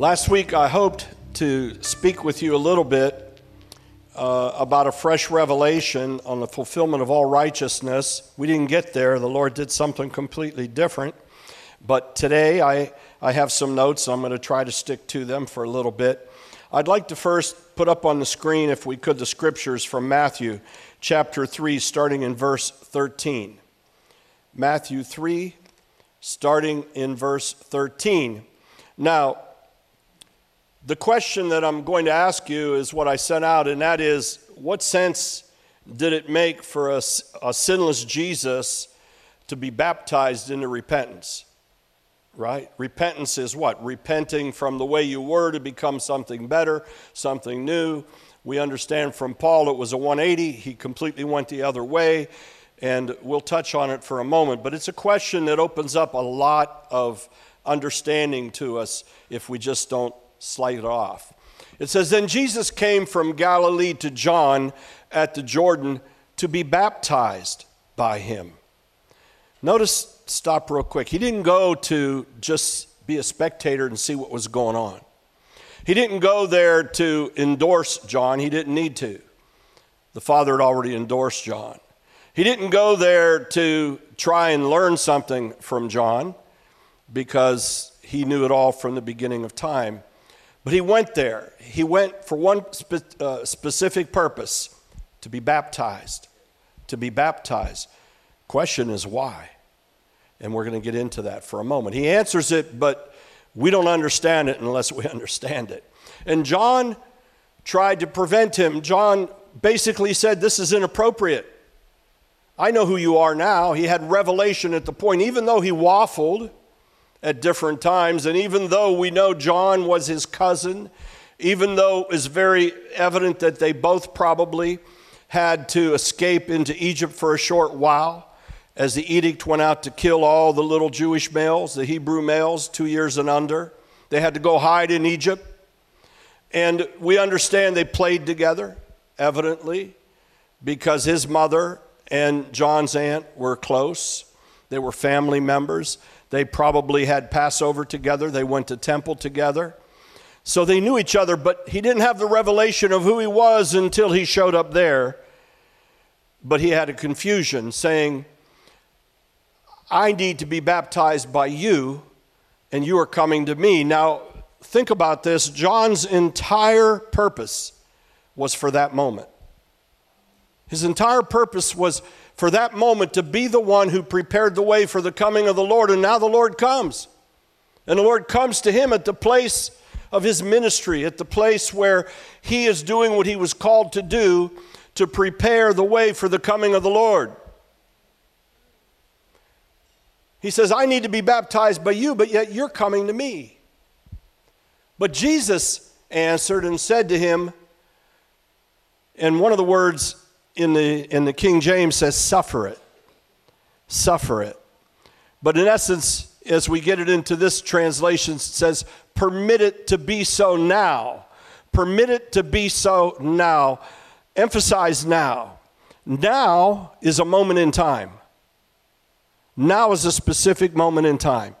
Last week, I hoped to speak with you a little bit uh, about a fresh revelation on the fulfillment of all righteousness. We didn't get there, the Lord did something completely different. But today, I, I have some notes. I'm going to try to stick to them for a little bit. I'd like to first put up on the screen, if we could, the scriptures from Matthew chapter 3, starting in verse 13. Matthew 3, starting in verse 13. Now, the question that I'm going to ask you is what I sent out, and that is what sense did it make for a, a sinless Jesus to be baptized into repentance? Right? Repentance is what? Repenting from the way you were to become something better, something new. We understand from Paul it was a 180, he completely went the other way and we'll touch on it for a moment. But it's a question that opens up a lot of understanding to us if we just don't slide it off. It says, Then Jesus came from Galilee to John at the Jordan to be baptized by him. Notice, stop real quick. He didn't go to just be a spectator and see what was going on. He didn't go there to endorse John, he didn't need to. The Father had already endorsed John. He didn't go there to try and learn something from John because he knew it all from the beginning of time. But he went there. He went for one spe- uh, specific purpose to be baptized. To be baptized. Question is why? And we're going to get into that for a moment. He answers it, but we don't understand it unless we understand it. And John tried to prevent him. John basically said, This is inappropriate. I know who you are now. He had revelation at the point, even though he waffled at different times, and even though we know John was his cousin, even though it's very evident that they both probably had to escape into Egypt for a short while as the edict went out to kill all the little Jewish males, the Hebrew males, two years and under. They had to go hide in Egypt. And we understand they played together, evidently, because his mother and John's aunt were close. They were family members. They probably had Passover together, they went to temple together. So they knew each other, but he didn't have the revelation of who he was until he showed up there. But he had a confusion saying, I need to be baptized by you, and you are coming to me. Now, think about this John's entire purpose was for that moment. His entire purpose was for that moment to be the one who prepared the way for the coming of the Lord. And now the Lord comes. And the Lord comes to him at the place of his ministry, at the place where he is doing what he was called to do to prepare the way for the coming of the Lord. He says, I need to be baptized by you, but yet you're coming to me. But Jesus answered and said to him, and one of the words in the, in the King James says, suffer it. Suffer it. But in essence, as we get it into this translation, it says, permit it to be so now. Permit it to be so now. Emphasize now. Now is a moment in time. Now is a specific moment in time.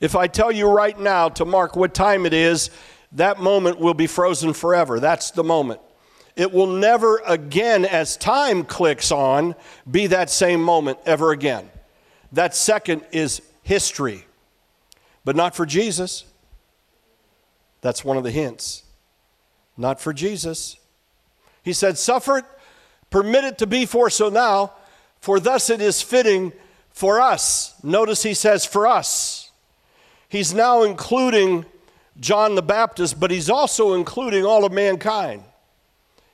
If I tell you right now to mark what time it is, that moment will be frozen forever. That's the moment. It will never again, as time clicks on, be that same moment ever again. That second is history, but not for Jesus. That's one of the hints. Not for Jesus. He said, Suffer it, permit it to be for so now, for thus it is fitting for us. Notice he says, For us. He's now including John the Baptist, but he's also including all of mankind.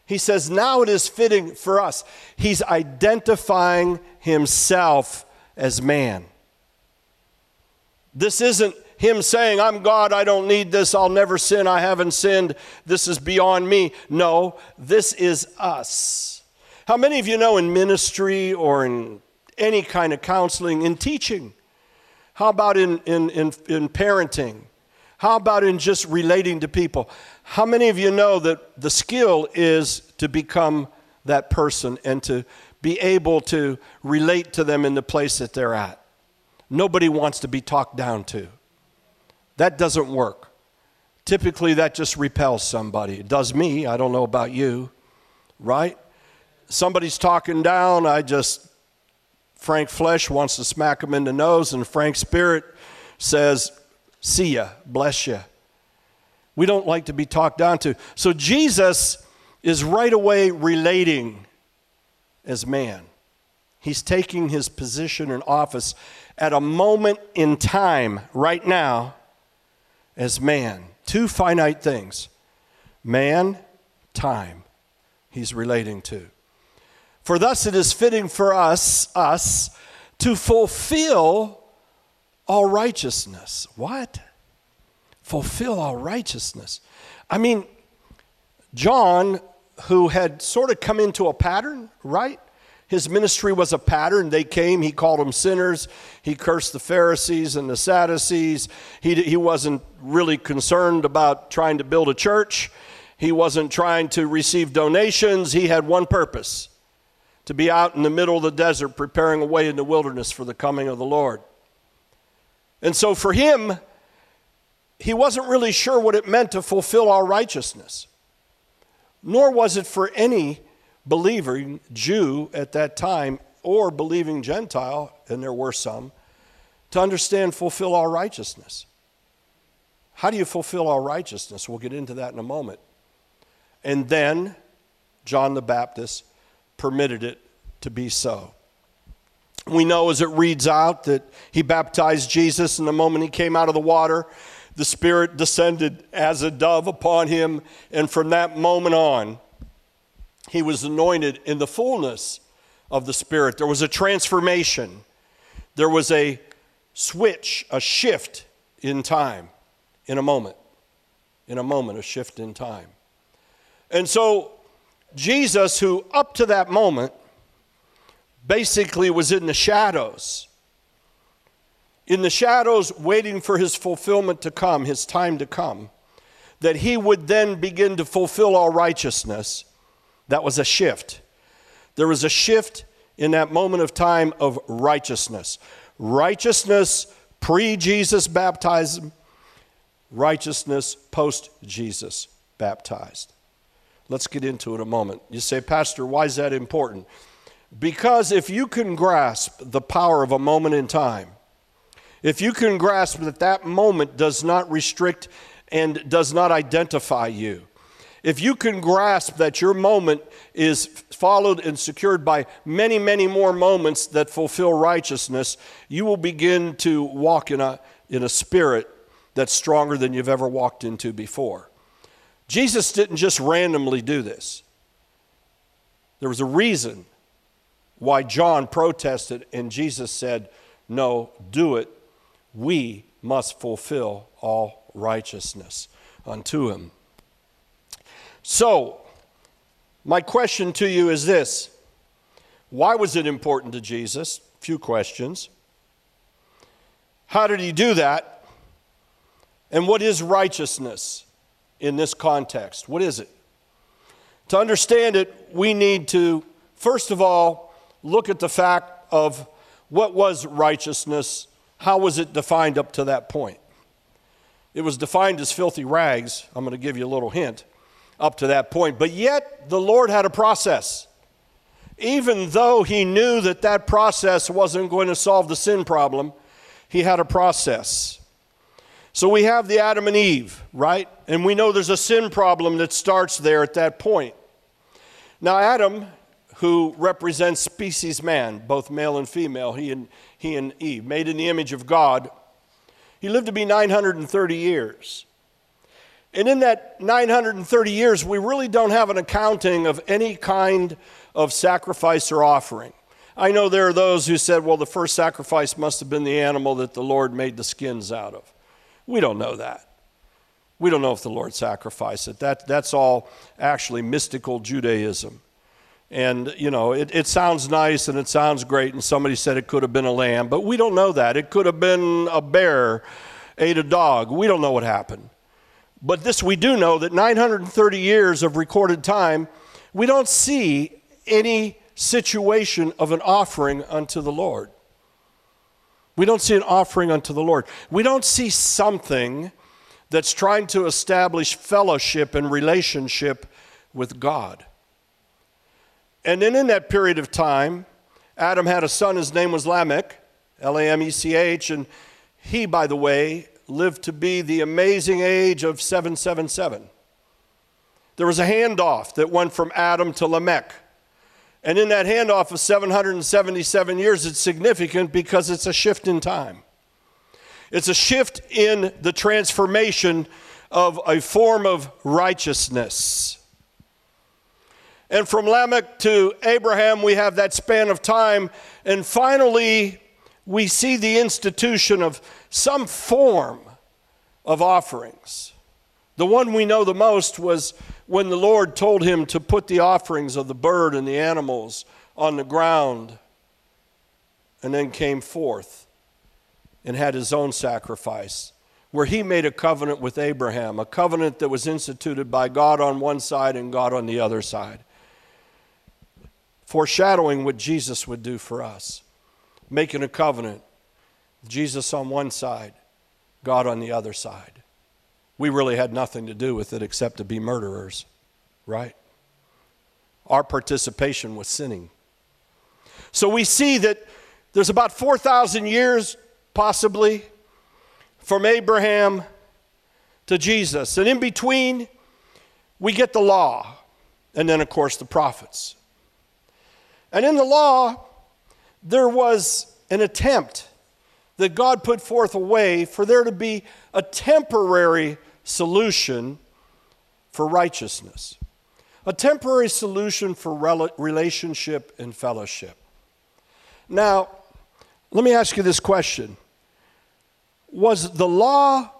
He says, now it is fitting for us. He's identifying himself as man. This isn't him saying, I'm God, I don't need this, I'll never sin, I haven't sinned, this is beyond me. No, this is us. How many of you know in ministry or in any kind of counseling, in teaching? How about in, in, in, in parenting? How about in just relating to people? How many of you know that the skill is to become that person and to be able to relate to them in the place that they're at? Nobody wants to be talked down to. That doesn't work. typically that just repels somebody. It does me. I don't know about you, right? Somebody's talking down, I just, Frank Flesh wants to smack him in the nose, and Frank Spirit says, See ya, bless ya. We don't like to be talked down to. So Jesus is right away relating as man. He's taking his position in office at a moment in time, right now, as man. Two finite things man, time, he's relating to. For thus it is fitting for us, us, to fulfill all righteousness. What? Fulfill all righteousness. I mean, John, who had sort of come into a pattern, right? His ministry was a pattern. They came, he called them sinners. He cursed the Pharisees and the Sadducees. He, he wasn't really concerned about trying to build a church, he wasn't trying to receive donations. He had one purpose to be out in the middle of the desert preparing a way in the wilderness for the coming of the Lord. And so for him, he wasn't really sure what it meant to fulfill all righteousness, nor was it for any believing Jew at that time or believing Gentile, and there were some, to understand fulfill all righteousness. How do you fulfill all righteousness? We'll get into that in a moment. And then John the Baptist permitted it to be so. We know as it reads out that he baptized Jesus, and the moment he came out of the water, the Spirit descended as a dove upon him, and from that moment on, he was anointed in the fullness of the Spirit. There was a transformation, there was a switch, a shift in time, in a moment. In a moment, a shift in time. And so, Jesus, who up to that moment basically was in the shadows, in the shadows, waiting for his fulfillment to come, his time to come, that he would then begin to fulfill all righteousness that was a shift. There was a shift in that moment of time of righteousness. Righteousness pre Jesus baptism, righteousness post Jesus baptized. Let's get into it a moment. You say, Pastor, why is that important? Because if you can grasp the power of a moment in time, if you can grasp that that moment does not restrict and does not identify you, if you can grasp that your moment is followed and secured by many, many more moments that fulfill righteousness, you will begin to walk in a, in a spirit that's stronger than you've ever walked into before. Jesus didn't just randomly do this, there was a reason why John protested, and Jesus said, No, do it. We must fulfill all righteousness unto him. So, my question to you is this Why was it important to Jesus? Few questions. How did he do that? And what is righteousness in this context? What is it? To understand it, we need to, first of all, look at the fact of what was righteousness, how was it defined up to that point? It was defined as filthy rags. I'm going to give you a little hint up to that point. But yet, the Lord had a process. Even though he knew that that process wasn't going to solve the sin problem, he had a process. So we have the Adam and Eve, right? And we know there's a sin problem that starts there at that point. Now, Adam, who represents species man, both male and female, he and, he and Eve, made in the image of God, he lived to be 930 years. And in that 930 years, we really don't have an accounting of any kind of sacrifice or offering. I know there are those who said, well, the first sacrifice must have been the animal that the Lord made the skins out of. We don't know that. We don't know if the Lord sacrificed it. That, that's all actually mystical Judaism. And, you know, it, it sounds nice and it sounds great, and somebody said it could have been a lamb, but we don't know that. It could have been a bear ate a dog. We don't know what happened. But this we do know that 930 years of recorded time, we don't see any situation of an offering unto the Lord. We don't see an offering unto the Lord. We don't see something that's trying to establish fellowship and relationship with God. And then in that period of time, Adam had a son, his name was Lamech, L A M E C H, and he, by the way, lived to be the amazing age of 777. There was a handoff that went from Adam to Lamech. And in that handoff of 777 years, it's significant because it's a shift in time. It's a shift in the transformation of a form of righteousness. And from Lamech to Abraham, we have that span of time. And finally, we see the institution of some form of offerings. The one we know the most was when the Lord told him to put the offerings of the bird and the animals on the ground, and then came forth and had his own sacrifice, where he made a covenant with Abraham, a covenant that was instituted by God on one side and God on the other side, foreshadowing what Jesus would do for us, making a covenant, Jesus on one side, God on the other side. We really had nothing to do with it except to be murderers, right? Our participation was sinning. So we see that there's about 4,000 years possibly, from Abraham to Jesus. And in between, we get the law, and then, of course, the prophets. And in the law, there was an attempt that God put forth a way for there to be a temporary solution for righteousness, a temporary solution for relationship and fellowship. Now, let me ask you this question was the law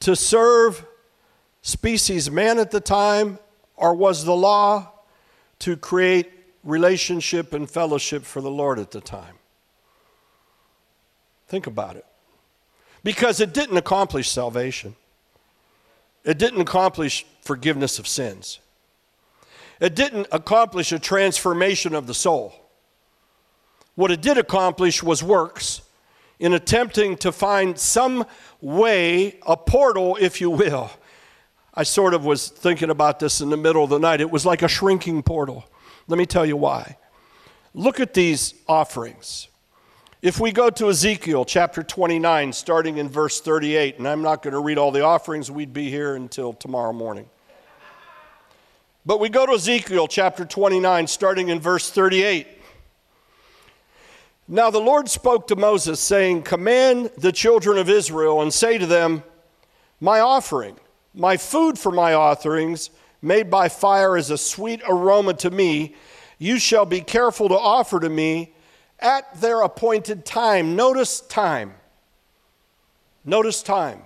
to serve species man at the time, or was the law to create relationship and fellowship for the Lord at the time? Think about it. Because it didn't accomplish salvation, it didn't accomplish forgiveness of sins, it didn't accomplish a transformation of the soul. What it did accomplish was works in attempting to find some way, a portal, if you will. I sort of was thinking about this in the middle of the night. It was like a shrinking portal. Let me tell you why. Look at these offerings. If we go to Ezekiel chapter 29, starting in verse 38, and I'm not going to read all the offerings, we'd be here until tomorrow morning. But we go to Ezekiel chapter 29, starting in verse 38. Now the Lord spoke to Moses, saying, Command the children of Israel and say to them, My offering, my food for my offerings, made by fire is a sweet aroma to me. You shall be careful to offer to me at their appointed time. Notice time. Notice time.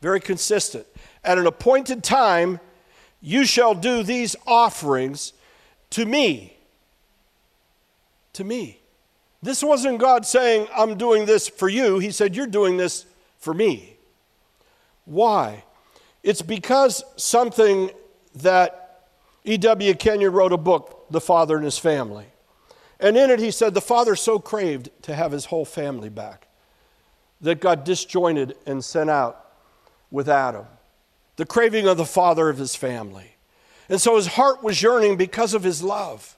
Very consistent. At an appointed time, you shall do these offerings to me. To me. This wasn't God saying, I'm doing this for you. He said, You're doing this for me. Why? It's because something that E.W. Kenyon wrote a book, The Father and His Family. And in it, he said, The Father so craved to have his whole family back that God disjointed and sent out with Adam. The craving of the father of his family. And so his heart was yearning because of his love.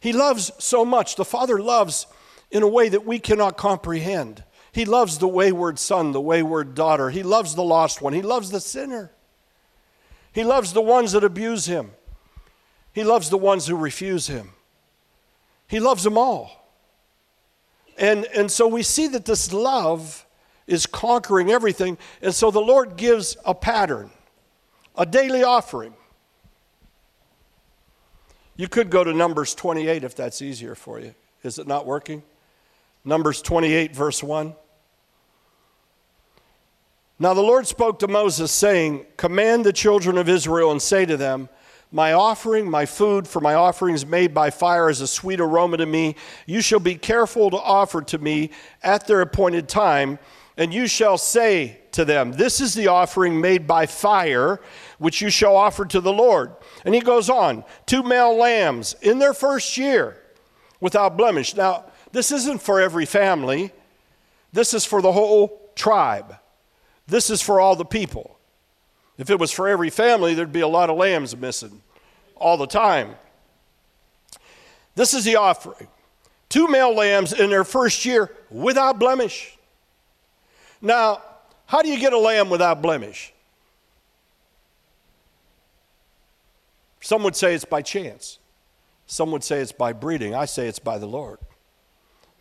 He loves so much. The Father loves in a way that we cannot comprehend. He loves the wayward son, the wayward daughter. He loves the lost one. He loves the sinner. He loves the ones that abuse him. He loves the ones who refuse him. He loves them all. And, and so we see that this love is conquering everything. And so the Lord gives a pattern, a daily offering. You could go to Numbers 28 if that's easier for you. Is it not working? Numbers 28, verse 1. Now the Lord spoke to Moses, saying, Command the children of Israel and say to them, My offering, my food for my offerings made by fire is a sweet aroma to me. You shall be careful to offer to me at their appointed time, and you shall say to them, This is the offering made by fire, which you shall offer to the Lord. And he goes on, two male lambs in their first year without blemish. Now, this isn't for every family, this is for the whole tribe, this is for all the people. If it was for every family, there'd be a lot of lambs missing all the time. This is the offering two male lambs in their first year without blemish. Now, how do you get a lamb without blemish? Some would say it's by chance. Some would say it's by breeding. I say it's by the Lord.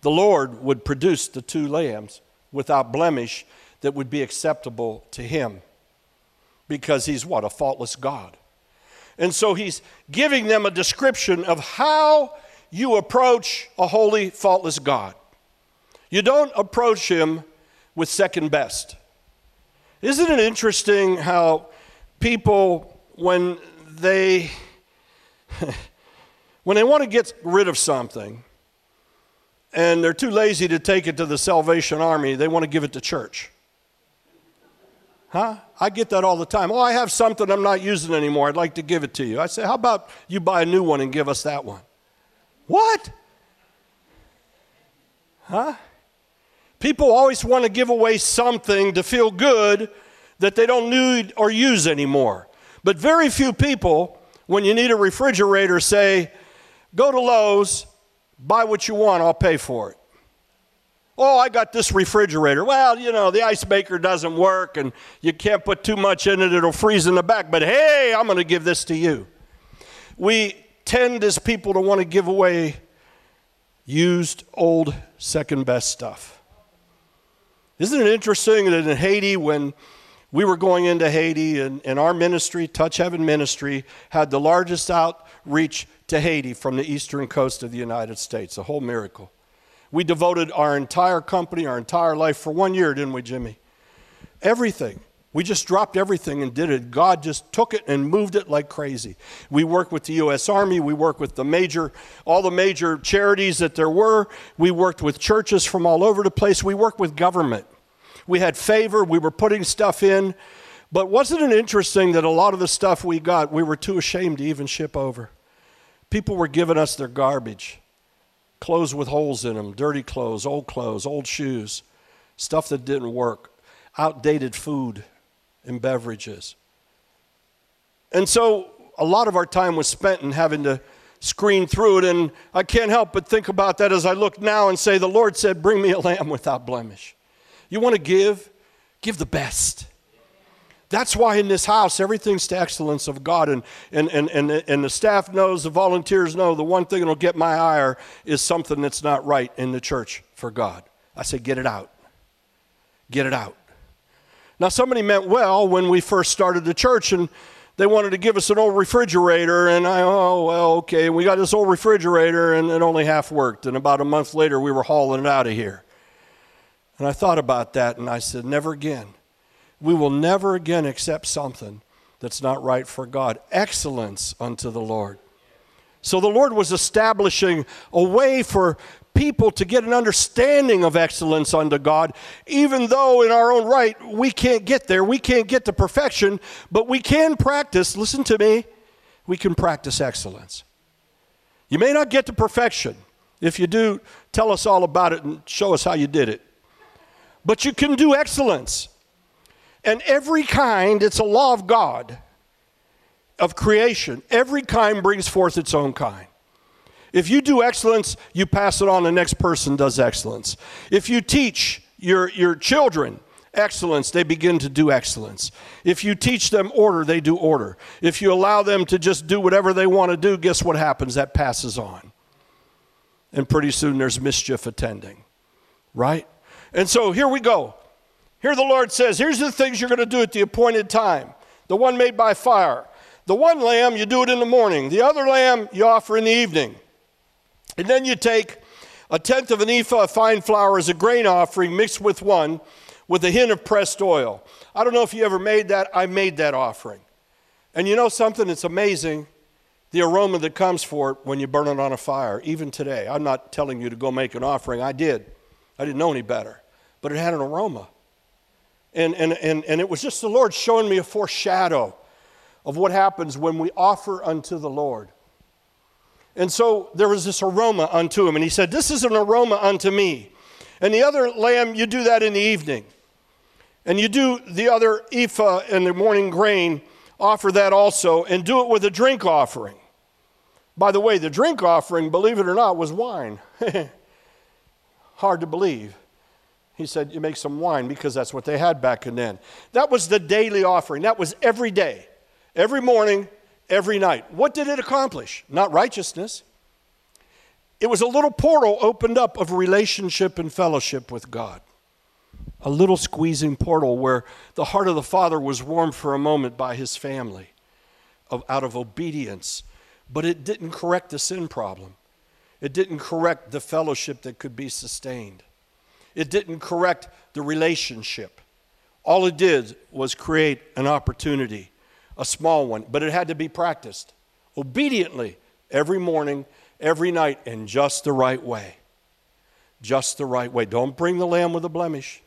The Lord would produce the two lambs without blemish that would be acceptable to Him because He's what? A faultless God. And so He's giving them a description of how you approach a holy, faultless God. You don't approach Him with second best. Isn't it interesting how people, when they when they want to get rid of something and they're too lazy to take it to the Salvation Army, they want to give it to church. Huh? I get that all the time. Oh, I have something I'm not using anymore. I'd like to give it to you. I say, How about you buy a new one and give us that one? What? Huh? People always want to give away something to feel good that they don't need or use anymore. But very few people, when you need a refrigerator, say, Go to Lowe's, buy what you want, I'll pay for it. Oh, I got this refrigerator. Well, you know, the ice maker doesn't work and you can't put too much in it, it'll freeze in the back. But hey, I'm going to give this to you. We tend as people to want to give away used, old, second best stuff. Isn't it interesting that in Haiti, when we were going into Haiti, and, and our ministry, Touch Heaven Ministry, had the largest outreach to Haiti from the eastern coast of the United States, a whole miracle. We devoted our entire company, our entire life for one year, didn't we, Jimmy? Everything. We just dropped everything and did it. God just took it and moved it like crazy. We worked with the U.S. Army. We worked with the major, all the major charities that there were. We worked with churches from all over the place. We worked with government. We had favor. We were putting stuff in. But wasn't it interesting that a lot of the stuff we got, we were too ashamed to even ship over? People were giving us their garbage clothes with holes in them, dirty clothes, old clothes, old shoes, stuff that didn't work, outdated food and beverages. And so a lot of our time was spent in having to screen through it. And I can't help but think about that as I look now and say, The Lord said, Bring me a lamb without blemish. You want to give? Give the best. That's why in this house, everything's to excellence of God. And, and, and, and, and the staff knows, the volunteers know, the one thing that'll get my ire is something that's not right in the church for God. I say, get it out. Get it out. Now, somebody meant well when we first started the church and they wanted to give us an old refrigerator. And I, oh, well, okay. We got this old refrigerator and it only half worked. And about a month later, we were hauling it out of here. And I thought about that and I said, never again we will never again accept something that's not right for God. Excellence unto the Lord. So the Lord was establishing a way for people to get an understanding of excellence unto God, even though in our own right we can't get there. We can't get to perfection, but we can practice, listen to me, we can practice excellence. You may not get to perfection. If you do, tell us all about it and show us how you did it. But you can do excellence. And every kind, it's a law of God, of creation. Every kind brings forth its own kind. If you do excellence, you pass it on, the next person does excellence. If you teach your, your children excellence, they begin to do excellence. If you teach them order, they do order. If you allow them to just do whatever they want to do, guess what happens? That passes on. And pretty soon there's mischief attending, right? And so here we go. Here the Lord says, here's the things you're going to do at the appointed time. The one made by fire. The one lamb, you do it in the morning. The other lamb, you offer in the evening. And then you take a tenth of an ephah of fine flour as a grain offering mixed with one with a hint of pressed oil. I don't know if you ever made that. I made that offering. And you know something? It's amazing the aroma that comes for it when you burn it on a fire, even today. I'm not telling you to go make an offering. I did. I didn't know any better. But it had an aroma. And, and, and, and it was just the Lord showing me a foreshadow of what happens when we offer unto the Lord. And so there was this aroma unto him. And he said, This is an aroma unto me. And the other lamb, you do that in the evening. And you do the other ephah and the morning grain, offer that also, and do it with a drink offering. By the way, the drink offering, believe it or not, was wine. Hard to believe. He said, You make some wine because that's what they had back in then. That was the daily offering. That was every day, every morning, every night. What did it accomplish? Not righteousness. It was a little portal opened up of relationship and fellowship with God. A little squeezing portal where the heart of the Father was warmed for a moment by his family out of obedience. But it didn't correct the sin problem, it didn't correct the fellowship that could be sustained. It didn't correct the relationship. All it did was create an opportunity, a small one, but it had to be practiced obediently every morning, every night, in just the right way. Just the right way. Don't bring the lamb with a blemish.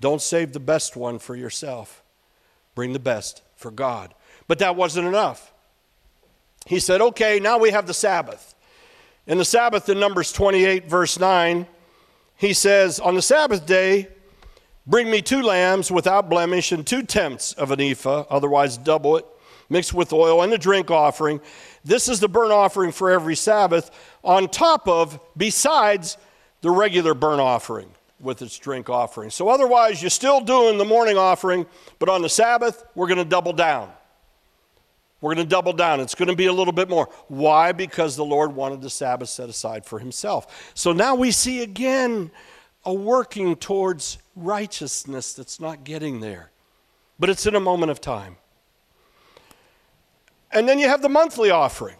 Don't save the best one for yourself. Bring the best for God. But that wasn't enough. He said, okay, now we have the Sabbath. In the Sabbath in Numbers 28, verse 9, he says, On the Sabbath day, bring me two lambs without blemish and two tenths of an ephah, otherwise double it, mixed with oil, and a drink offering. This is the burnt offering for every Sabbath, on top of, besides, the regular burnt offering with its drink offering. So otherwise, you're still doing the morning offering, but on the Sabbath, we're going to double down. We're going to double down. It's going to be a little bit more. Why? Because the Lord wanted the Sabbath set aside for himself. So now we see again a working towards righteousness that's not getting there, but it's in a moment of time. And then you have the monthly offering.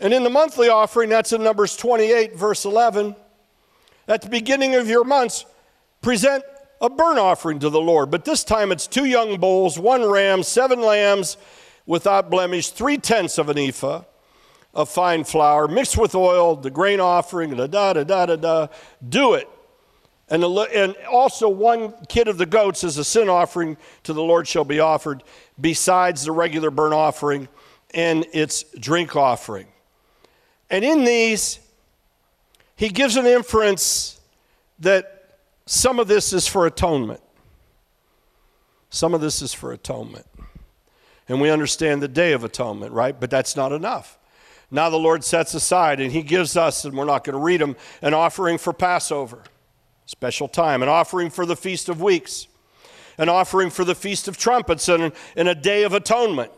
And in the monthly offering, that's in Numbers 28, verse 11, at the beginning of your months, present a burnt offering to the Lord. But this time it's two young bulls, one ram, seven lambs without blemish, three tenths of an ephah of fine flour, mixed with oil, the grain offering, da da da da da da. Do it. And, the, and also one kid of the goats as a sin offering to the Lord shall be offered, besides the regular burnt offering and its drink offering. And in these, he gives an inference that some of this is for atonement. Some of this is for atonement. And we understand the Day of Atonement, right? But that's not enough. Now the Lord sets aside and He gives us, and we're not going to read them, an offering for Passover, special time, an offering for the Feast of Weeks, an offering for the Feast of Trumpets, and, and a Day of Atonement,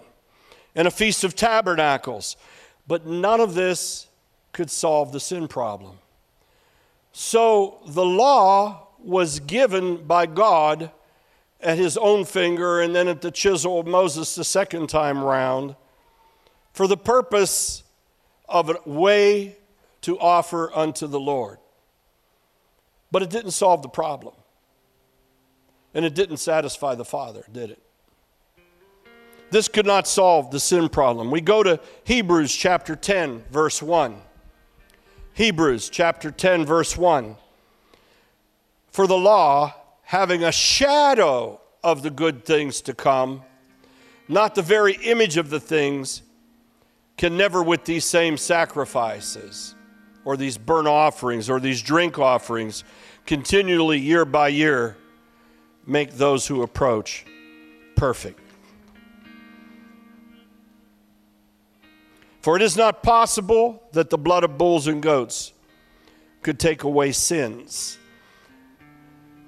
and a Feast of Tabernacles. But none of this could solve the sin problem. So the law was given by God at his own finger and then at the chisel of Moses the second time round for the purpose of a way to offer unto the Lord. But it didn't solve the problem. And it didn't satisfy the Father, did it? This could not solve the sin problem. We go to Hebrews chapter 10, verse 1. Hebrews chapter 10, verse 1. For the law having a shadow of the good things to come, not the very image of the things, can never, with these same sacrifices or these burnt offerings or these drink offerings, continually year by year, make those who approach perfect. For it is not possible that the blood of bulls and goats could take away sins.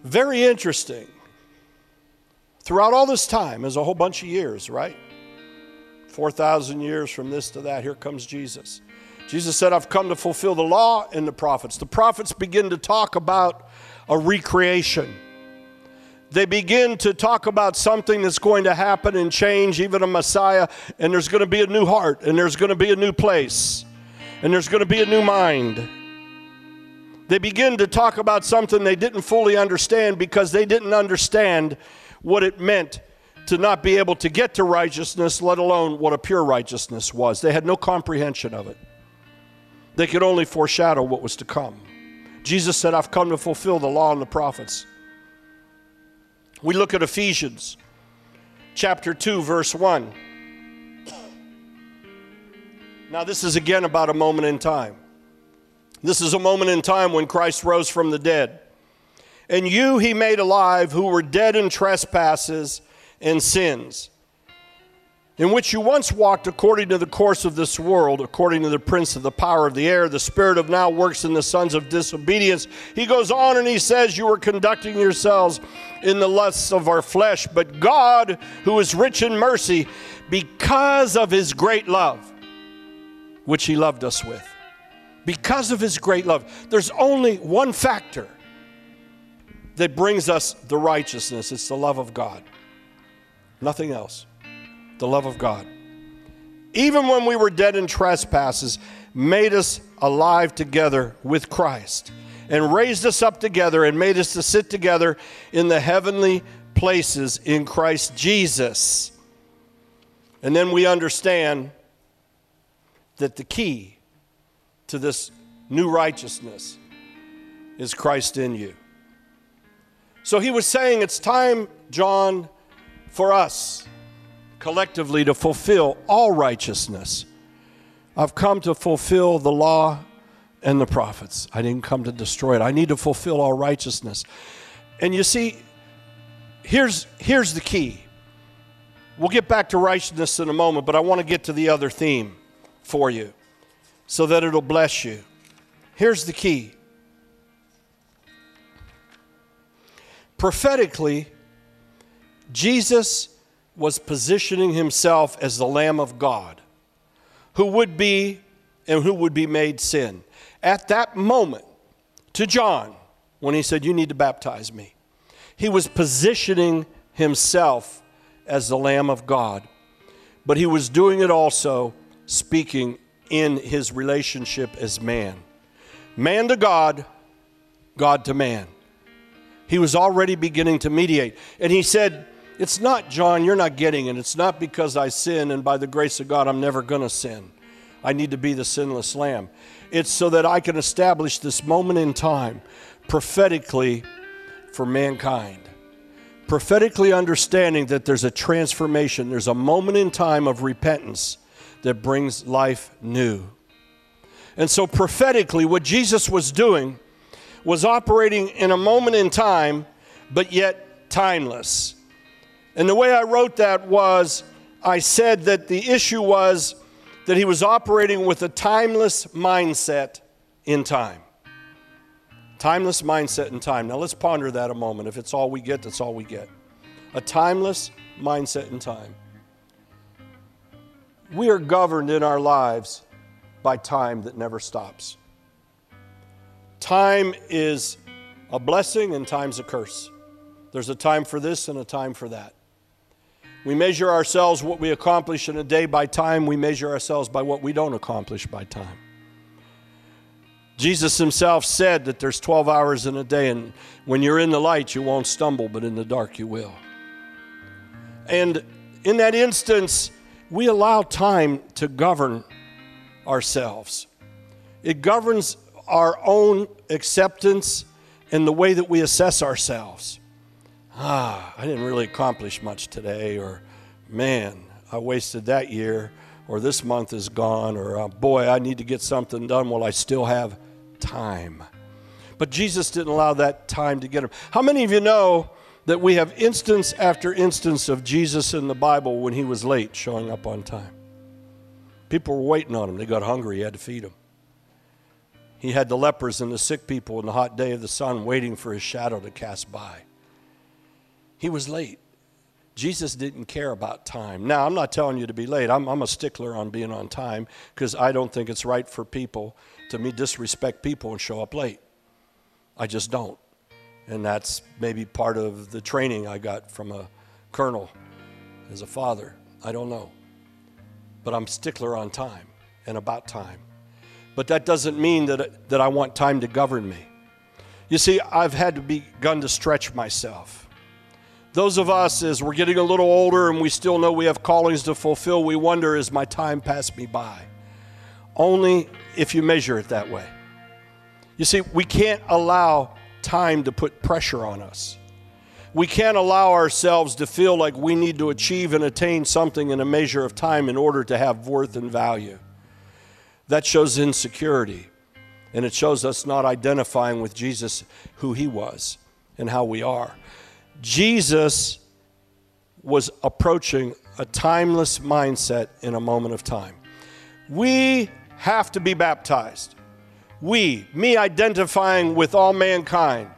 Very interesting. Throughout all this time, is a whole bunch of years, right? 4,000 years from this to that, here comes Jesus. Jesus said, I've come to fulfill the law and the prophets. The prophets begin to talk about a recreation. They begin to talk about something that's going to happen and change, even a Messiah, and there's going to be a new heart, and there's going to be a new place, and there's going to be a new mind they begin to talk about something they didn't fully understand because they didn't understand what it meant to not be able to get to righteousness, let alone what a pure righteousness was. They had no comprehension of it. They could only foreshadow what was to come. Jesus said, I've come to fulfill the law and the prophets. We look at Ephesians chapter 2, verse 1. Now, this is again about a moment in time. This is a moment in time when Christ rose from the dead. And you he made alive who were dead in trespasses and sins, in which you once walked according to the course of this world, according to the prince of the power of the air, the spirit of now works in the sons of disobedience. He goes on and he says, You were conducting yourselves in the lusts of our flesh, but God, who is rich in mercy, because of his great love, which he loved us with. Because of his great love. There's only one factor that brings us the righteousness it's the love of God. Nothing else. The love of God. Even when we were dead in trespasses, made us alive together with Christ and raised us up together and made us to sit together in the heavenly places in Christ Jesus. And then we understand that the key to this new righteousness is Christ in you. So he was saying it's time, John, for us collectively to fulfill all righteousness. I've come to fulfill the law and the prophets. I didn't come to destroy it. I need to fulfill all righteousness. And you see, here's, here's the key. We'll get back to righteousness in a moment, but I want to get to the other theme for you so that it'll bless you. Here's the key prophetically, Jesus was positioning himself as the Lamb of God who would be and who would be made sin. At that moment, to John, when he said, You need to baptize me, he was positioning himself as the Lamb of God. But he was doing it also speaking in his relationship as man. Man to God, God to man. He was already beginning to mediate. And he said, It's not, John, you're not getting it. It's not because I sin and by the grace of God I'm never going to sin. I need to be the sinless lamb. It's so that I can establish this moment in time prophetically for mankind. Prophetically understanding that there's a transformation, there's a moment in time of repentance that brings life new. And so, prophetically, what Jesus was doing was operating in a moment in time, but yet timeless. And the way I wrote that was I said that the issue was that he was operating with a timeless mindset in time. Timeless mindset in time. Now let's ponder that a moment. If it's all we get, that's all we get. A timeless mindset in time. We are governed in our lives by time that never stops. Time is a blessing and time's a curse. There's a time for this and a time for that. We measure ourselves what we accomplish in a day by time, we measure ourselves by what we don't accomplish by time. Jesus himself said that there's 12 hours in a day, and when you're in the light, you won't stumble, but in the dark, you will. And in that instance, we allow time to govern ourselves. It governs our own acceptance and the way that we assess ourselves. Ah, I didn't really accomplish much today, or man, I wasted that year, or this month is gone, or uh, boy, I need to get something done while I still have time. But Jesus didn't allow that time to get him. How many of you know that we have instance after instance of Jesus in the Bible when he was late showing up on time? People were waiting on him. They got hungry. He had to feed them. He had the lepers and the sick people in the hot day of the sun waiting for his shadow to cast by. He was late. Jesus didn't care about time. Now, I'm not telling you to be late. I'm, I'm a stickler on being on time because I don't think it's right for people to me disrespect people and show up late. I just don't. And that's maybe part of the training I got from a colonel as a father. I don't know. But I'm stickler on time and about time. But that doesn't mean that, that I want time to govern me. You see, I've had to begun to stretch myself. Those of us, as we're getting a little older and we still know we have callings to fulfill, we wonder, is my time passed me by? Only if you measure it that way. You see, we can't allow time to put pressure on us. We can't allow ourselves to feel like we need to achieve and attain something in a measure of time in order to have worth and value. That shows insecurity. And it shows us not identifying with Jesus, who he was, and how we are. Jesus was approaching a timeless mindset in a moment of time. We have to be baptized. We, me identifying with all mankind,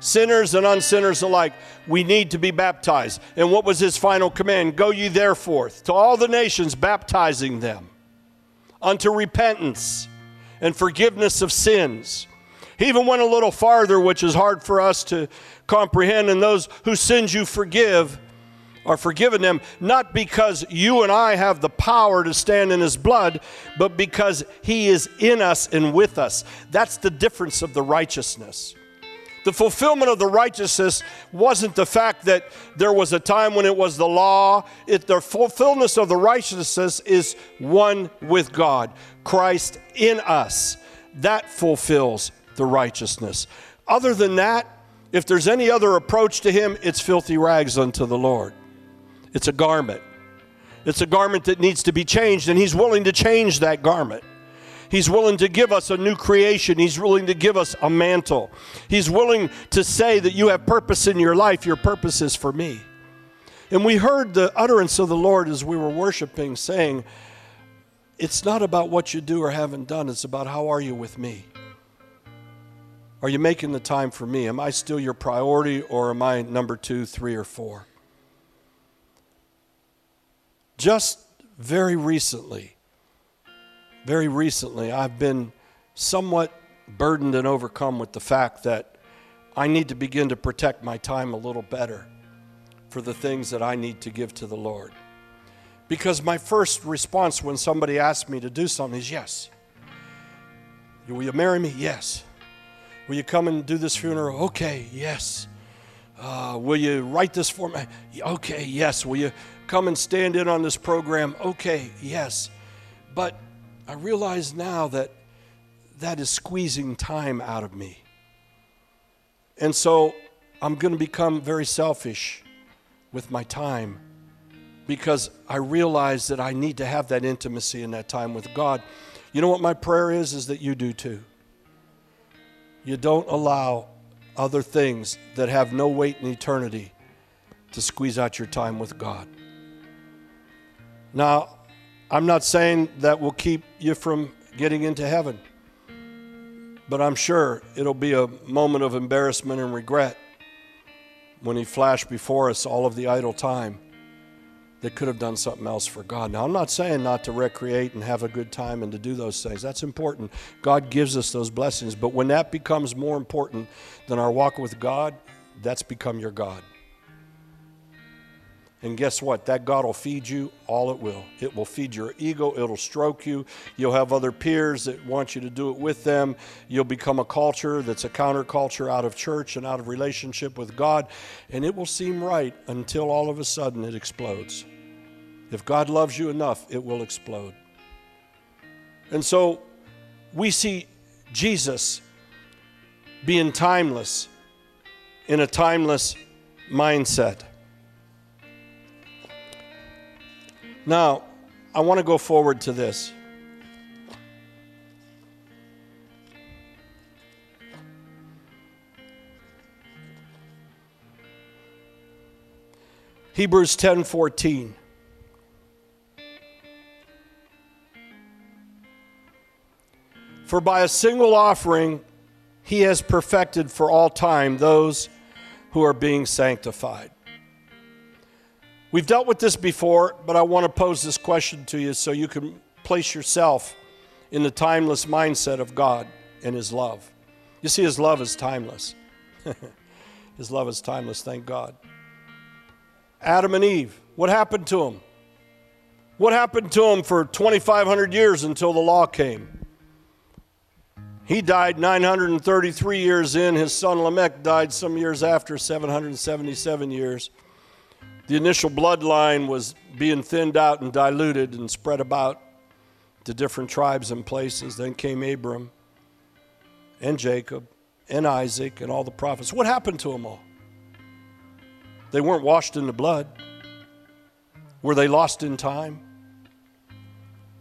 sinners and unsinners alike, we need to be baptized. And what was his final command? Go ye therefore to all the nations, baptizing them unto repentance and forgiveness of sins. He even went a little farther, which is hard for us to comprehend. And those whose sins you forgive, are forgiven them, not because you and I have the power to stand in His blood, but because He is in us and with us. That's the difference of the righteousness. The fulfillment of the righteousness wasn't the fact that there was a time when it was the law. It, the fulfillment of the righteousness is one with God, Christ in us. That fulfills the righteousness. Other than that, if there's any other approach to Him, it's filthy rags unto the Lord. It's a garment. It's a garment that needs to be changed, and He's willing to change that garment. He's willing to give us a new creation. He's willing to give us a mantle. He's willing to say that you have purpose in your life. Your purpose is for me. And we heard the utterance of the Lord as we were worshiping, saying, It's not about what you do or haven't done, it's about how are you with me. Are you making the time for me? Am I still your priority or am I number two, three, or four? Just very recently, very recently, I've been somewhat burdened and overcome with the fact that I need to begin to protect my time a little better for the things that I need to give to the Lord. Because my first response when somebody asks me to do something is yes. Will you marry me? Yes. Will you come and do this funeral? Okay, yes. Uh, will you write this for me? Okay, yes. Will you come and stand in on this program? Okay, yes. But I realize now that that is squeezing time out of me. And so I'm going to become very selfish with my time because I realize that I need to have that intimacy in that time with God. You know what my prayer is? Is that you do too. You don't allow other things that have no weight in eternity to squeeze out your time with God. Now, I'm not saying that will keep you from getting into heaven, but I'm sure it'll be a moment of embarrassment and regret when He flashed before us all of the idle time that could have done something else for God. Now, I'm not saying not to recreate and have a good time and to do those things. That's important. God gives us those blessings. But when that becomes more important than our walk with God, that's become your God. And guess what? That God will feed you all it will. It will feed your ego, it'll stroke you. You'll have other peers that want you to do it with them. You'll become a culture that's a counterculture out of church and out of relationship with God. And it will seem right until all of a sudden it explodes. If God loves you enough, it will explode. And so we see Jesus being timeless in a timeless mindset. Now, I want to go forward to this. Hebrews 10:14 For by a single offering he has perfected for all time those who are being sanctified. We've dealt with this before, but I want to pose this question to you so you can place yourself in the timeless mindset of God and His love. You see, His love is timeless. His love is timeless, thank God. Adam and Eve, what happened to them? What happened to them for 2,500 years until the law came? He died 933 years in. His son Lamech died some years after, 777 years the initial bloodline was being thinned out and diluted and spread about to different tribes and places. Then came Abram and Jacob and Isaac and all the prophets. What happened to them all? They weren't washed in the blood. Were they lost in time?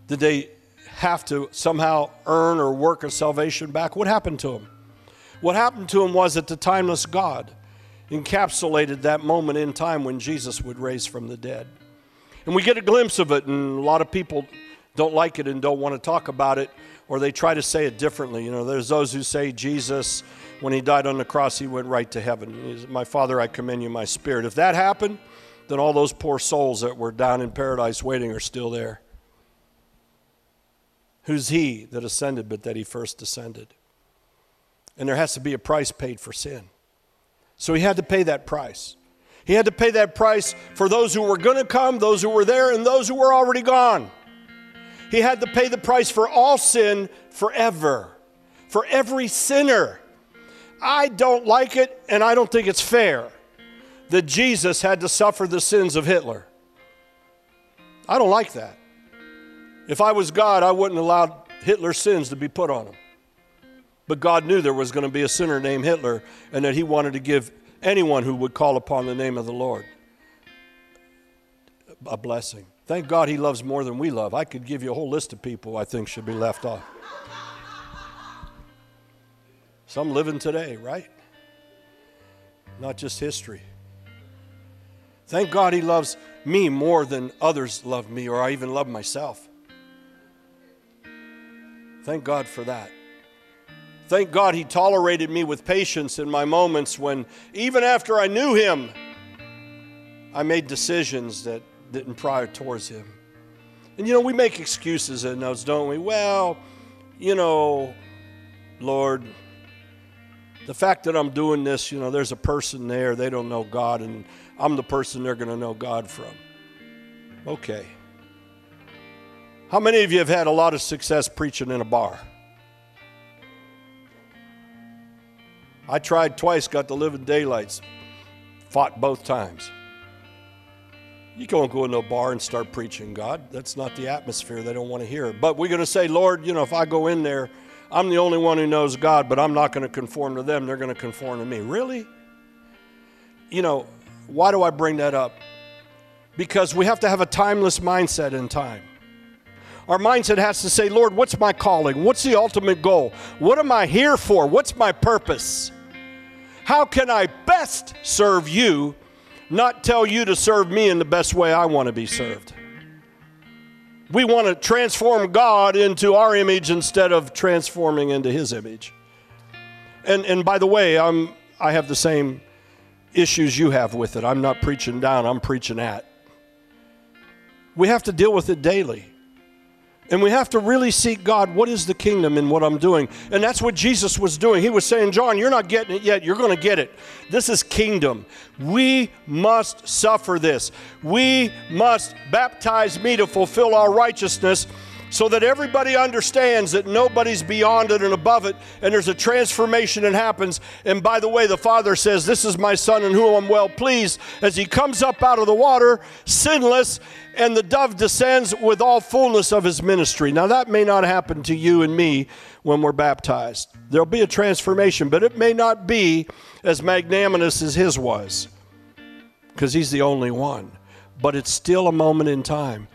Did they have to somehow earn or work a salvation back? What happened to them? What happened to them was that the timeless God encapsulated that moment in time when Jesus would raise from the dead. And we get a glimpse of it, and a lot of people don't like it and don't want to talk about it, or they try to say it differently. You know, there's those who say Jesus, when he died on the cross, he went right to heaven. My Father, I commend you my spirit. If that happened, then all those poor souls that were down in paradise waiting are still there. Who's he that ascended but that he first descended? And there has to be a price paid for sin. So he had to pay that price. He had to pay that price for those who were going to come, those who were there, and those who were already gone. He had to pay the price for all sin forever, for every sinner. I don't like it, and I don't think it's fair that Jesus had to suffer the sins of Hitler. I don't like that. If I was God, I wouldn't allow Hitler's sins to be put on him. But God knew there was going to be a sinner named Hitler and that he wanted to give anyone who would call upon the name of the Lord a blessing. Thank God he loves more than we love. I could give you a whole list of people I think should be left off. Some living today, right? Not just history. Thank God he loves me more than others love me or I even love myself. Thank God for that. Thank God he tolerated me with patience in my moments when, even after I knew him, I made decisions that didn't prior towards him. And you know, we make excuses in those, don't we? Well, you know, Lord, the fact that I'm doing this, you know, there's a person there, they don't know God, and I'm the person they're going to know God from. Okay. How many of you have had a lot of success preaching in a bar? I tried twice, got the living daylights, fought both times. You can't go into a bar and start preaching God. That's not the atmosphere. They don't want to hear it. But we're going to say, Lord, you know, if I go in there, I'm the only one who knows God, but I'm not going to conform to them. They're going to conform to me. Really? You know, why do I bring that up? Because we have to have a timeless mindset in time. Our mindset has to say, Lord, what's my calling? What's the ultimate goal? What am I here for? What's my purpose? How can I best serve you, not tell you to serve me in the best way I want to be served? We want to transform God into our image instead of transforming into His image. And, and by the way, I'm, I have the same issues you have with it. I'm not preaching down, I'm preaching at. We have to deal with it daily. And we have to really seek God, what is the kingdom in what I'm doing? And that's what Jesus was doing. He was saying, John, you're not getting it yet. You're going to get it. This is kingdom. We must suffer this. We must baptize me to fulfill our righteousness so that everybody understands that nobody's beyond it and above it, and there's a transformation that happens. And by the way, the Father says, This is my Son in whom I'm well pleased, as he comes up out of the water, sinless, and the dove descends with all fullness of his ministry. Now, that may not happen to you and me when we're baptized. There'll be a transformation, but it may not be as magnanimous as his was, because he's the only one. But it's still a moment in time.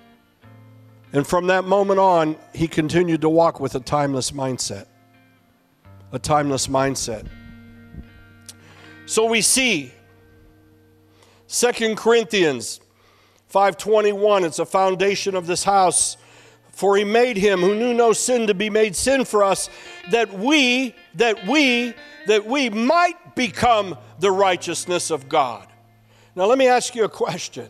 And from that moment on, he continued to walk with a timeless mindset. A timeless mindset. So we see Second Corinthians 5:21 it's a foundation of this house for he made him who knew no sin to be made sin for us that we that we that we might become the righteousness of God. Now let me ask you a question.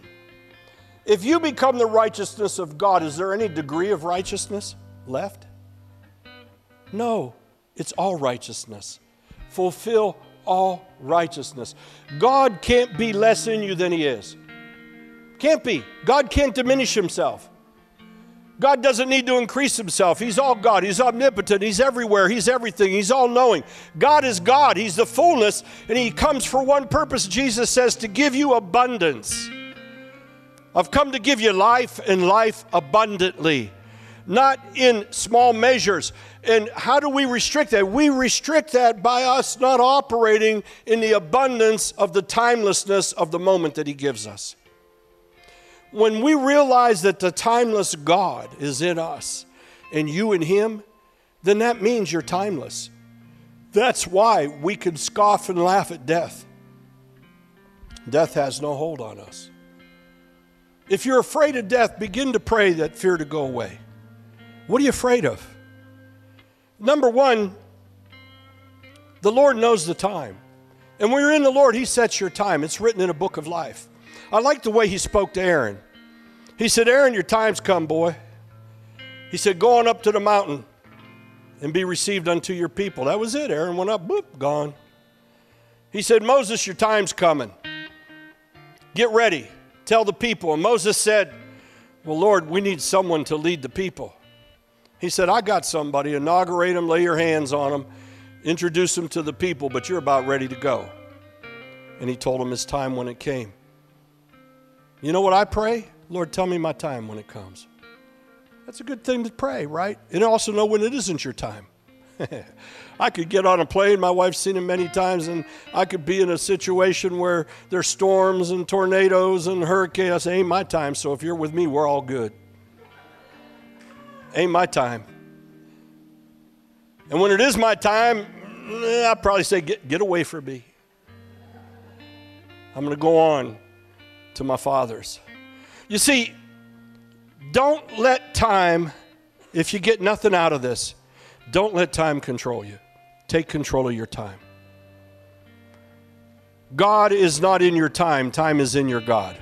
If you become the righteousness of God, is there any degree of righteousness left? No, it's all righteousness. Fulfill all righteousness. God can't be less in you than He is. Can't be. God can't diminish Himself. God doesn't need to increase himself. He's all God. He's omnipotent. He's everywhere. He's everything. He's all knowing. God is God. He's the fullness, and He comes for one purpose, Jesus says, to give you abundance. I've come to give you life and life abundantly, not in small measures. And how do we restrict that? We restrict that by us not operating in the abundance of the timelessness of the moment that He gives us. When we realize that the timeless God is in us and you and Him, then that means you're timeless. That's why we can scoff and laugh at death. Death has no hold on us. If you're afraid of death, begin to pray that fear to go away. What are you afraid of? Number one, the Lord knows the time. And when you're in the Lord, He sets your time. It's written in a book of life. I like the way He spoke to Aaron. He said, Aaron, your time's come, boy. He said, Go on up to the mountain and be received unto your people. That was it. Aaron went up, boop, gone. He said, Moses, your time's coming. Get ready. Tell the people. And Moses said, Well, Lord, we need someone to lead the people. He said, I got somebody. Inaugurate them, lay your hands on them, introduce them to the people, but you're about ready to go. And he told him his time when it came. You know what I pray? Lord, tell me my time when it comes. That's a good thing to pray, right? And also know when it isn't your time. I could get on a plane, my wife's seen it many times, and I could be in a situation where there's storms and tornadoes and hurricanes. I say, ain't my time, so if you're with me, we're all good. Ain't my time. And when it is my time, eh, I'd probably say, get, get away from me. I'm going to go on to my father's. You see, don't let time, if you get nothing out of this, don't let time control you. Take control of your time. God is not in your time, time is in your God.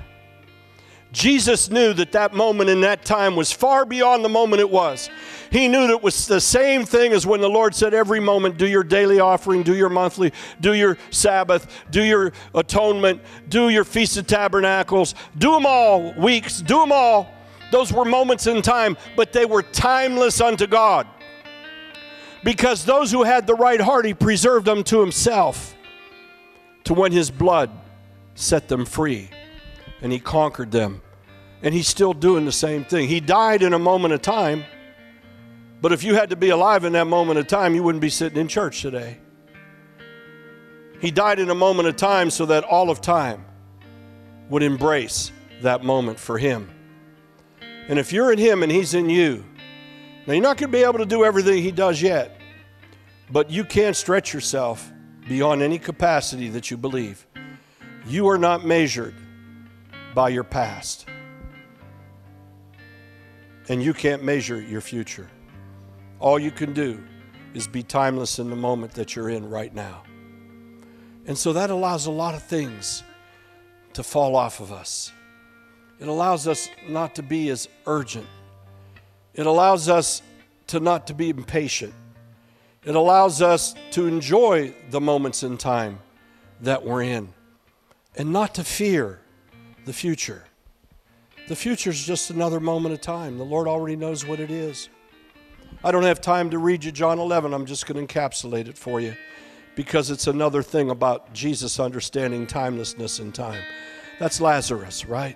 Jesus knew that that moment in that time was far beyond the moment it was. He knew that it was the same thing as when the Lord said, Every moment, do your daily offering, do your monthly, do your Sabbath, do your atonement, do your Feast of Tabernacles, do them all, weeks, do them all. Those were moments in time, but they were timeless unto God. Because those who had the right heart, He preserved them to Himself to when His blood set them free and He conquered them. And He's still doing the same thing. He died in a moment of time, but if you had to be alive in that moment of time, you wouldn't be sitting in church today. He died in a moment of time so that all of time would embrace that moment for Him. And if you're in Him and He's in you, now, you're not going to be able to do everything he does yet, but you can't stretch yourself beyond any capacity that you believe. You are not measured by your past, and you can't measure your future. All you can do is be timeless in the moment that you're in right now. And so that allows a lot of things to fall off of us. It allows us not to be as urgent it allows us to not to be impatient. It allows us to enjoy the moments in time that we're in and not to fear the future. The future is just another moment of time. The Lord already knows what it is. I don't have time to read you John 11. I'm just going to encapsulate it for you because it's another thing about Jesus understanding timelessness in time. That's Lazarus, right?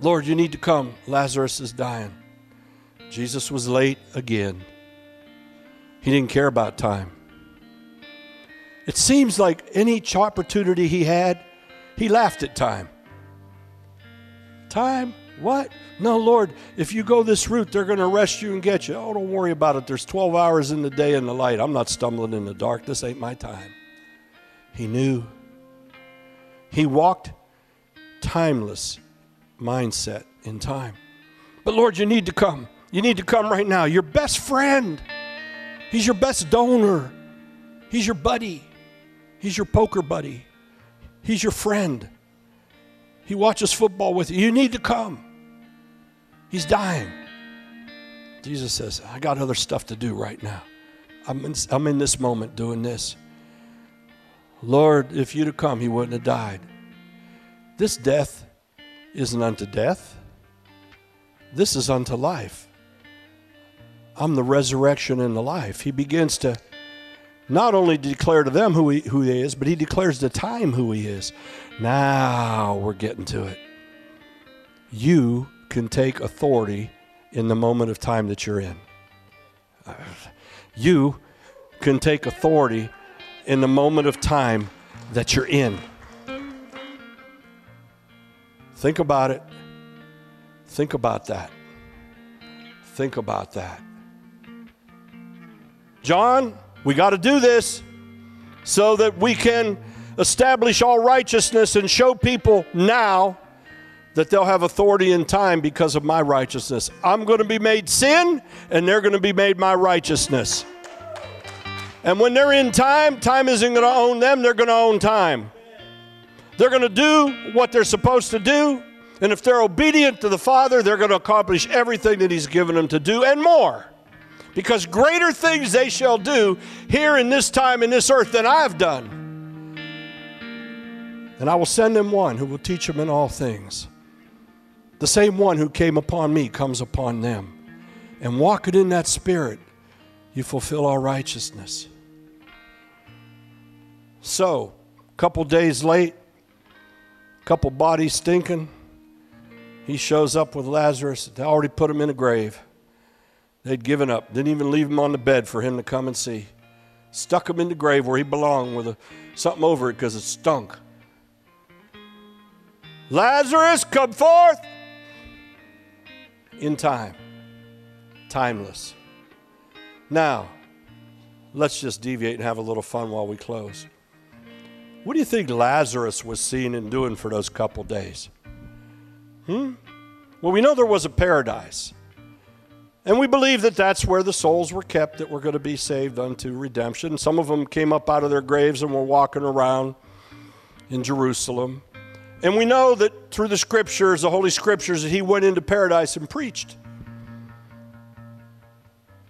Lord, you need to come. Lazarus is dying. Jesus was late again. He didn't care about time. It seems like any opportunity he had, he laughed at time. Time? What? No, Lord, if you go this route, they're going to arrest you and get you. Oh, don't worry about it. There's 12 hours in the day and the light. I'm not stumbling in the dark. This ain't my time. He knew. He walked timeless mindset in time. But Lord, you need to come. You need to come right now. Your best friend. He's your best donor. He's your buddy. He's your poker buddy. He's your friend. He watches football with you. You need to come. He's dying. Jesus says, I got other stuff to do right now. I'm in, I'm in this moment doing this. Lord, if you'd have come, he wouldn't have died. This death isn't unto death, this is unto life. I'm the resurrection and the life. He begins to not only declare to them who he, who he is, but he declares the time who he is. Now we're getting to it. You can take authority in the moment of time that you're in. You can take authority in the moment of time that you're in. Think about it. Think about that. Think about that. John, we got to do this so that we can establish all righteousness and show people now that they'll have authority in time because of my righteousness. I'm going to be made sin, and they're going to be made my righteousness. And when they're in time, time isn't going to own them, they're going to own time. They're going to do what they're supposed to do, and if they're obedient to the Father, they're going to accomplish everything that He's given them to do and more. Because greater things they shall do here in this time in this earth than I've done. And I will send them one who will teach them in all things. The same one who came upon me comes upon them. And walking in that spirit, you fulfill all righteousness. So, a couple days late, a couple bodies stinking, he shows up with Lazarus. They already put him in a grave. They'd given up, didn't even leave him on the bed for him to come and see. Stuck him in the grave where he belonged with a, something over it because it stunk. Lazarus, come forth! in time, timeless. Now, let's just deviate and have a little fun while we close. What do you think Lazarus was seeing and doing for those couple days? Hmm? Well, we know there was a paradise. And we believe that that's where the souls were kept that were going to be saved unto redemption. Some of them came up out of their graves and were walking around in Jerusalem. And we know that through the scriptures, the Holy Scriptures, that he went into paradise and preached.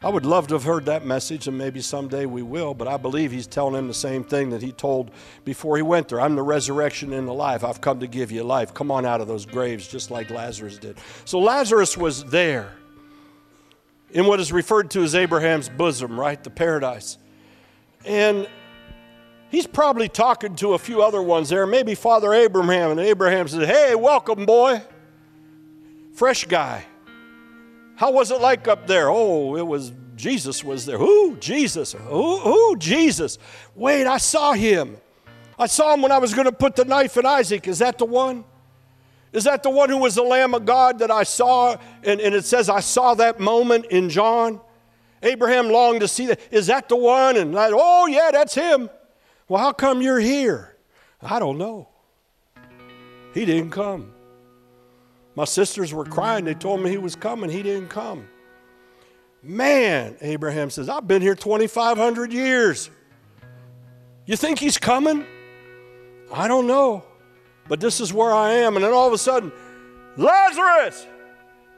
I would love to have heard that message, and maybe someday we will, but I believe he's telling them the same thing that he told before he went there I'm the resurrection and the life. I've come to give you life. Come on out of those graves, just like Lazarus did. So Lazarus was there in what is referred to as Abraham's bosom, right? The paradise. And He's probably talking to a few other ones there, maybe Father Abraham, and Abraham says, Hey, welcome, boy. Fresh guy. How was it like up there? Oh, it was Jesus was there. Who? Jesus. Who? Who? Jesus. Wait, I saw him. I saw him when I was going to put the knife in Isaac. Is that the one? Is that the one who was the Lamb of God that I saw? And, and it says, I saw that moment in John. Abraham longed to see that. Is that the one? And I, oh, yeah, that's him. Well, how come you're here? I don't know. He didn't come. My sisters were crying. They told me he was coming. He didn't come. Man, Abraham says, I've been here 2,500 years. You think he's coming? I don't know. But this is where I am. And then all of a sudden, Lazarus,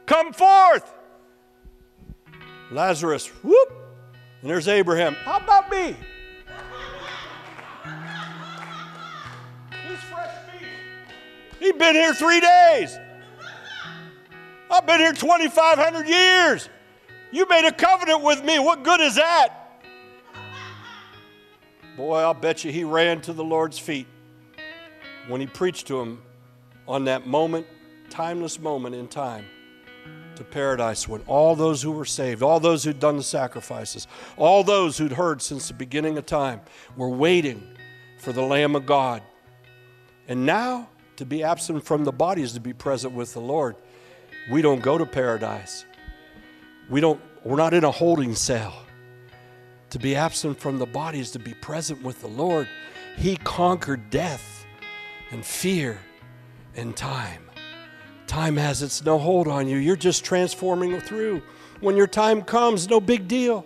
come forth. Lazarus, whoop. And there's Abraham. How about me? He's fresh feet. He's been here three days. I've been here 2,500 years. You made a covenant with me. What good is that? Boy, I'll bet you he ran to the Lord's feet when he preached to him on that moment, timeless moment in time to paradise when all those who were saved, all those who'd done the sacrifices, all those who'd heard since the beginning of time were waiting for the Lamb of God. And now to be absent from the body is to be present with the Lord. We don't go to paradise. We don't, we're not in a holding cell. To be absent from the body is to be present with the Lord. He conquered death and fear and time. Time has its no hold on you. You're just transforming through. When your time comes, no big deal.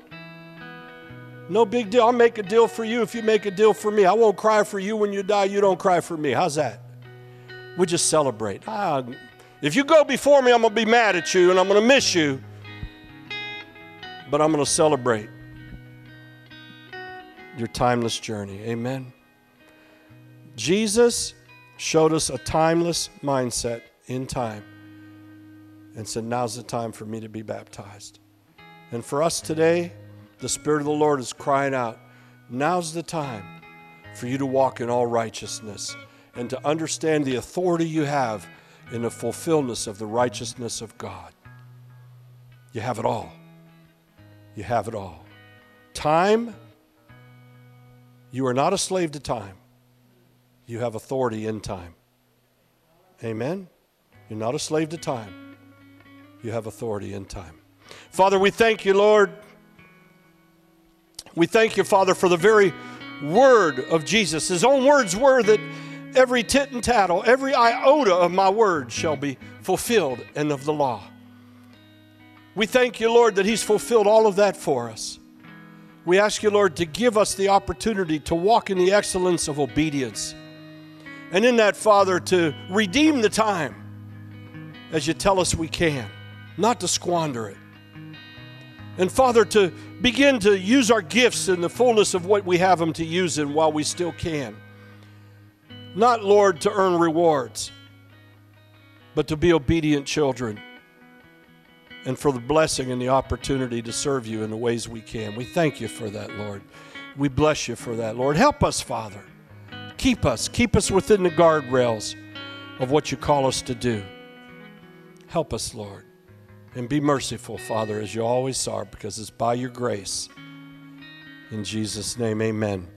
No big deal. I'll make a deal for you if you make a deal for me. I won't cry for you when you die. You don't cry for me. How's that? we just celebrate. Ah, if you go before me, I'm going to be mad at you and I'm going to miss you, but I'm going to celebrate your timeless journey. Amen. Jesus showed us a timeless mindset in time and said, Now's the time for me to be baptized. And for us today, the Spirit of the Lord is crying out, Now's the time for you to walk in all righteousness and to understand the authority you have in the fulfillment of the righteousness of God. You have it all. You have it all. Time, you are not a slave to time. You have authority in time. Amen? You're not a slave to time. You have authority in time. Father, we thank you, Lord. We thank you, Father, for the very word of Jesus. His own words were that every tit and tattle, every iota of my word shall be fulfilled and of the law. We thank you, Lord, that He's fulfilled all of that for us. We ask you, Lord, to give us the opportunity to walk in the excellence of obedience. And in that, Father, to redeem the time as you tell us we can, not to squander it. And Father, to begin to use our gifts in the fullness of what we have them to use in while we still can. Not, Lord, to earn rewards, but to be obedient children and for the blessing and the opportunity to serve you in the ways we can. We thank you for that, Lord. We bless you for that, Lord. Help us, Father. Keep us. Keep us within the guardrails of what you call us to do. Help us, Lord. And be merciful, Father, as you always are, because it's by your grace. In Jesus' name, amen.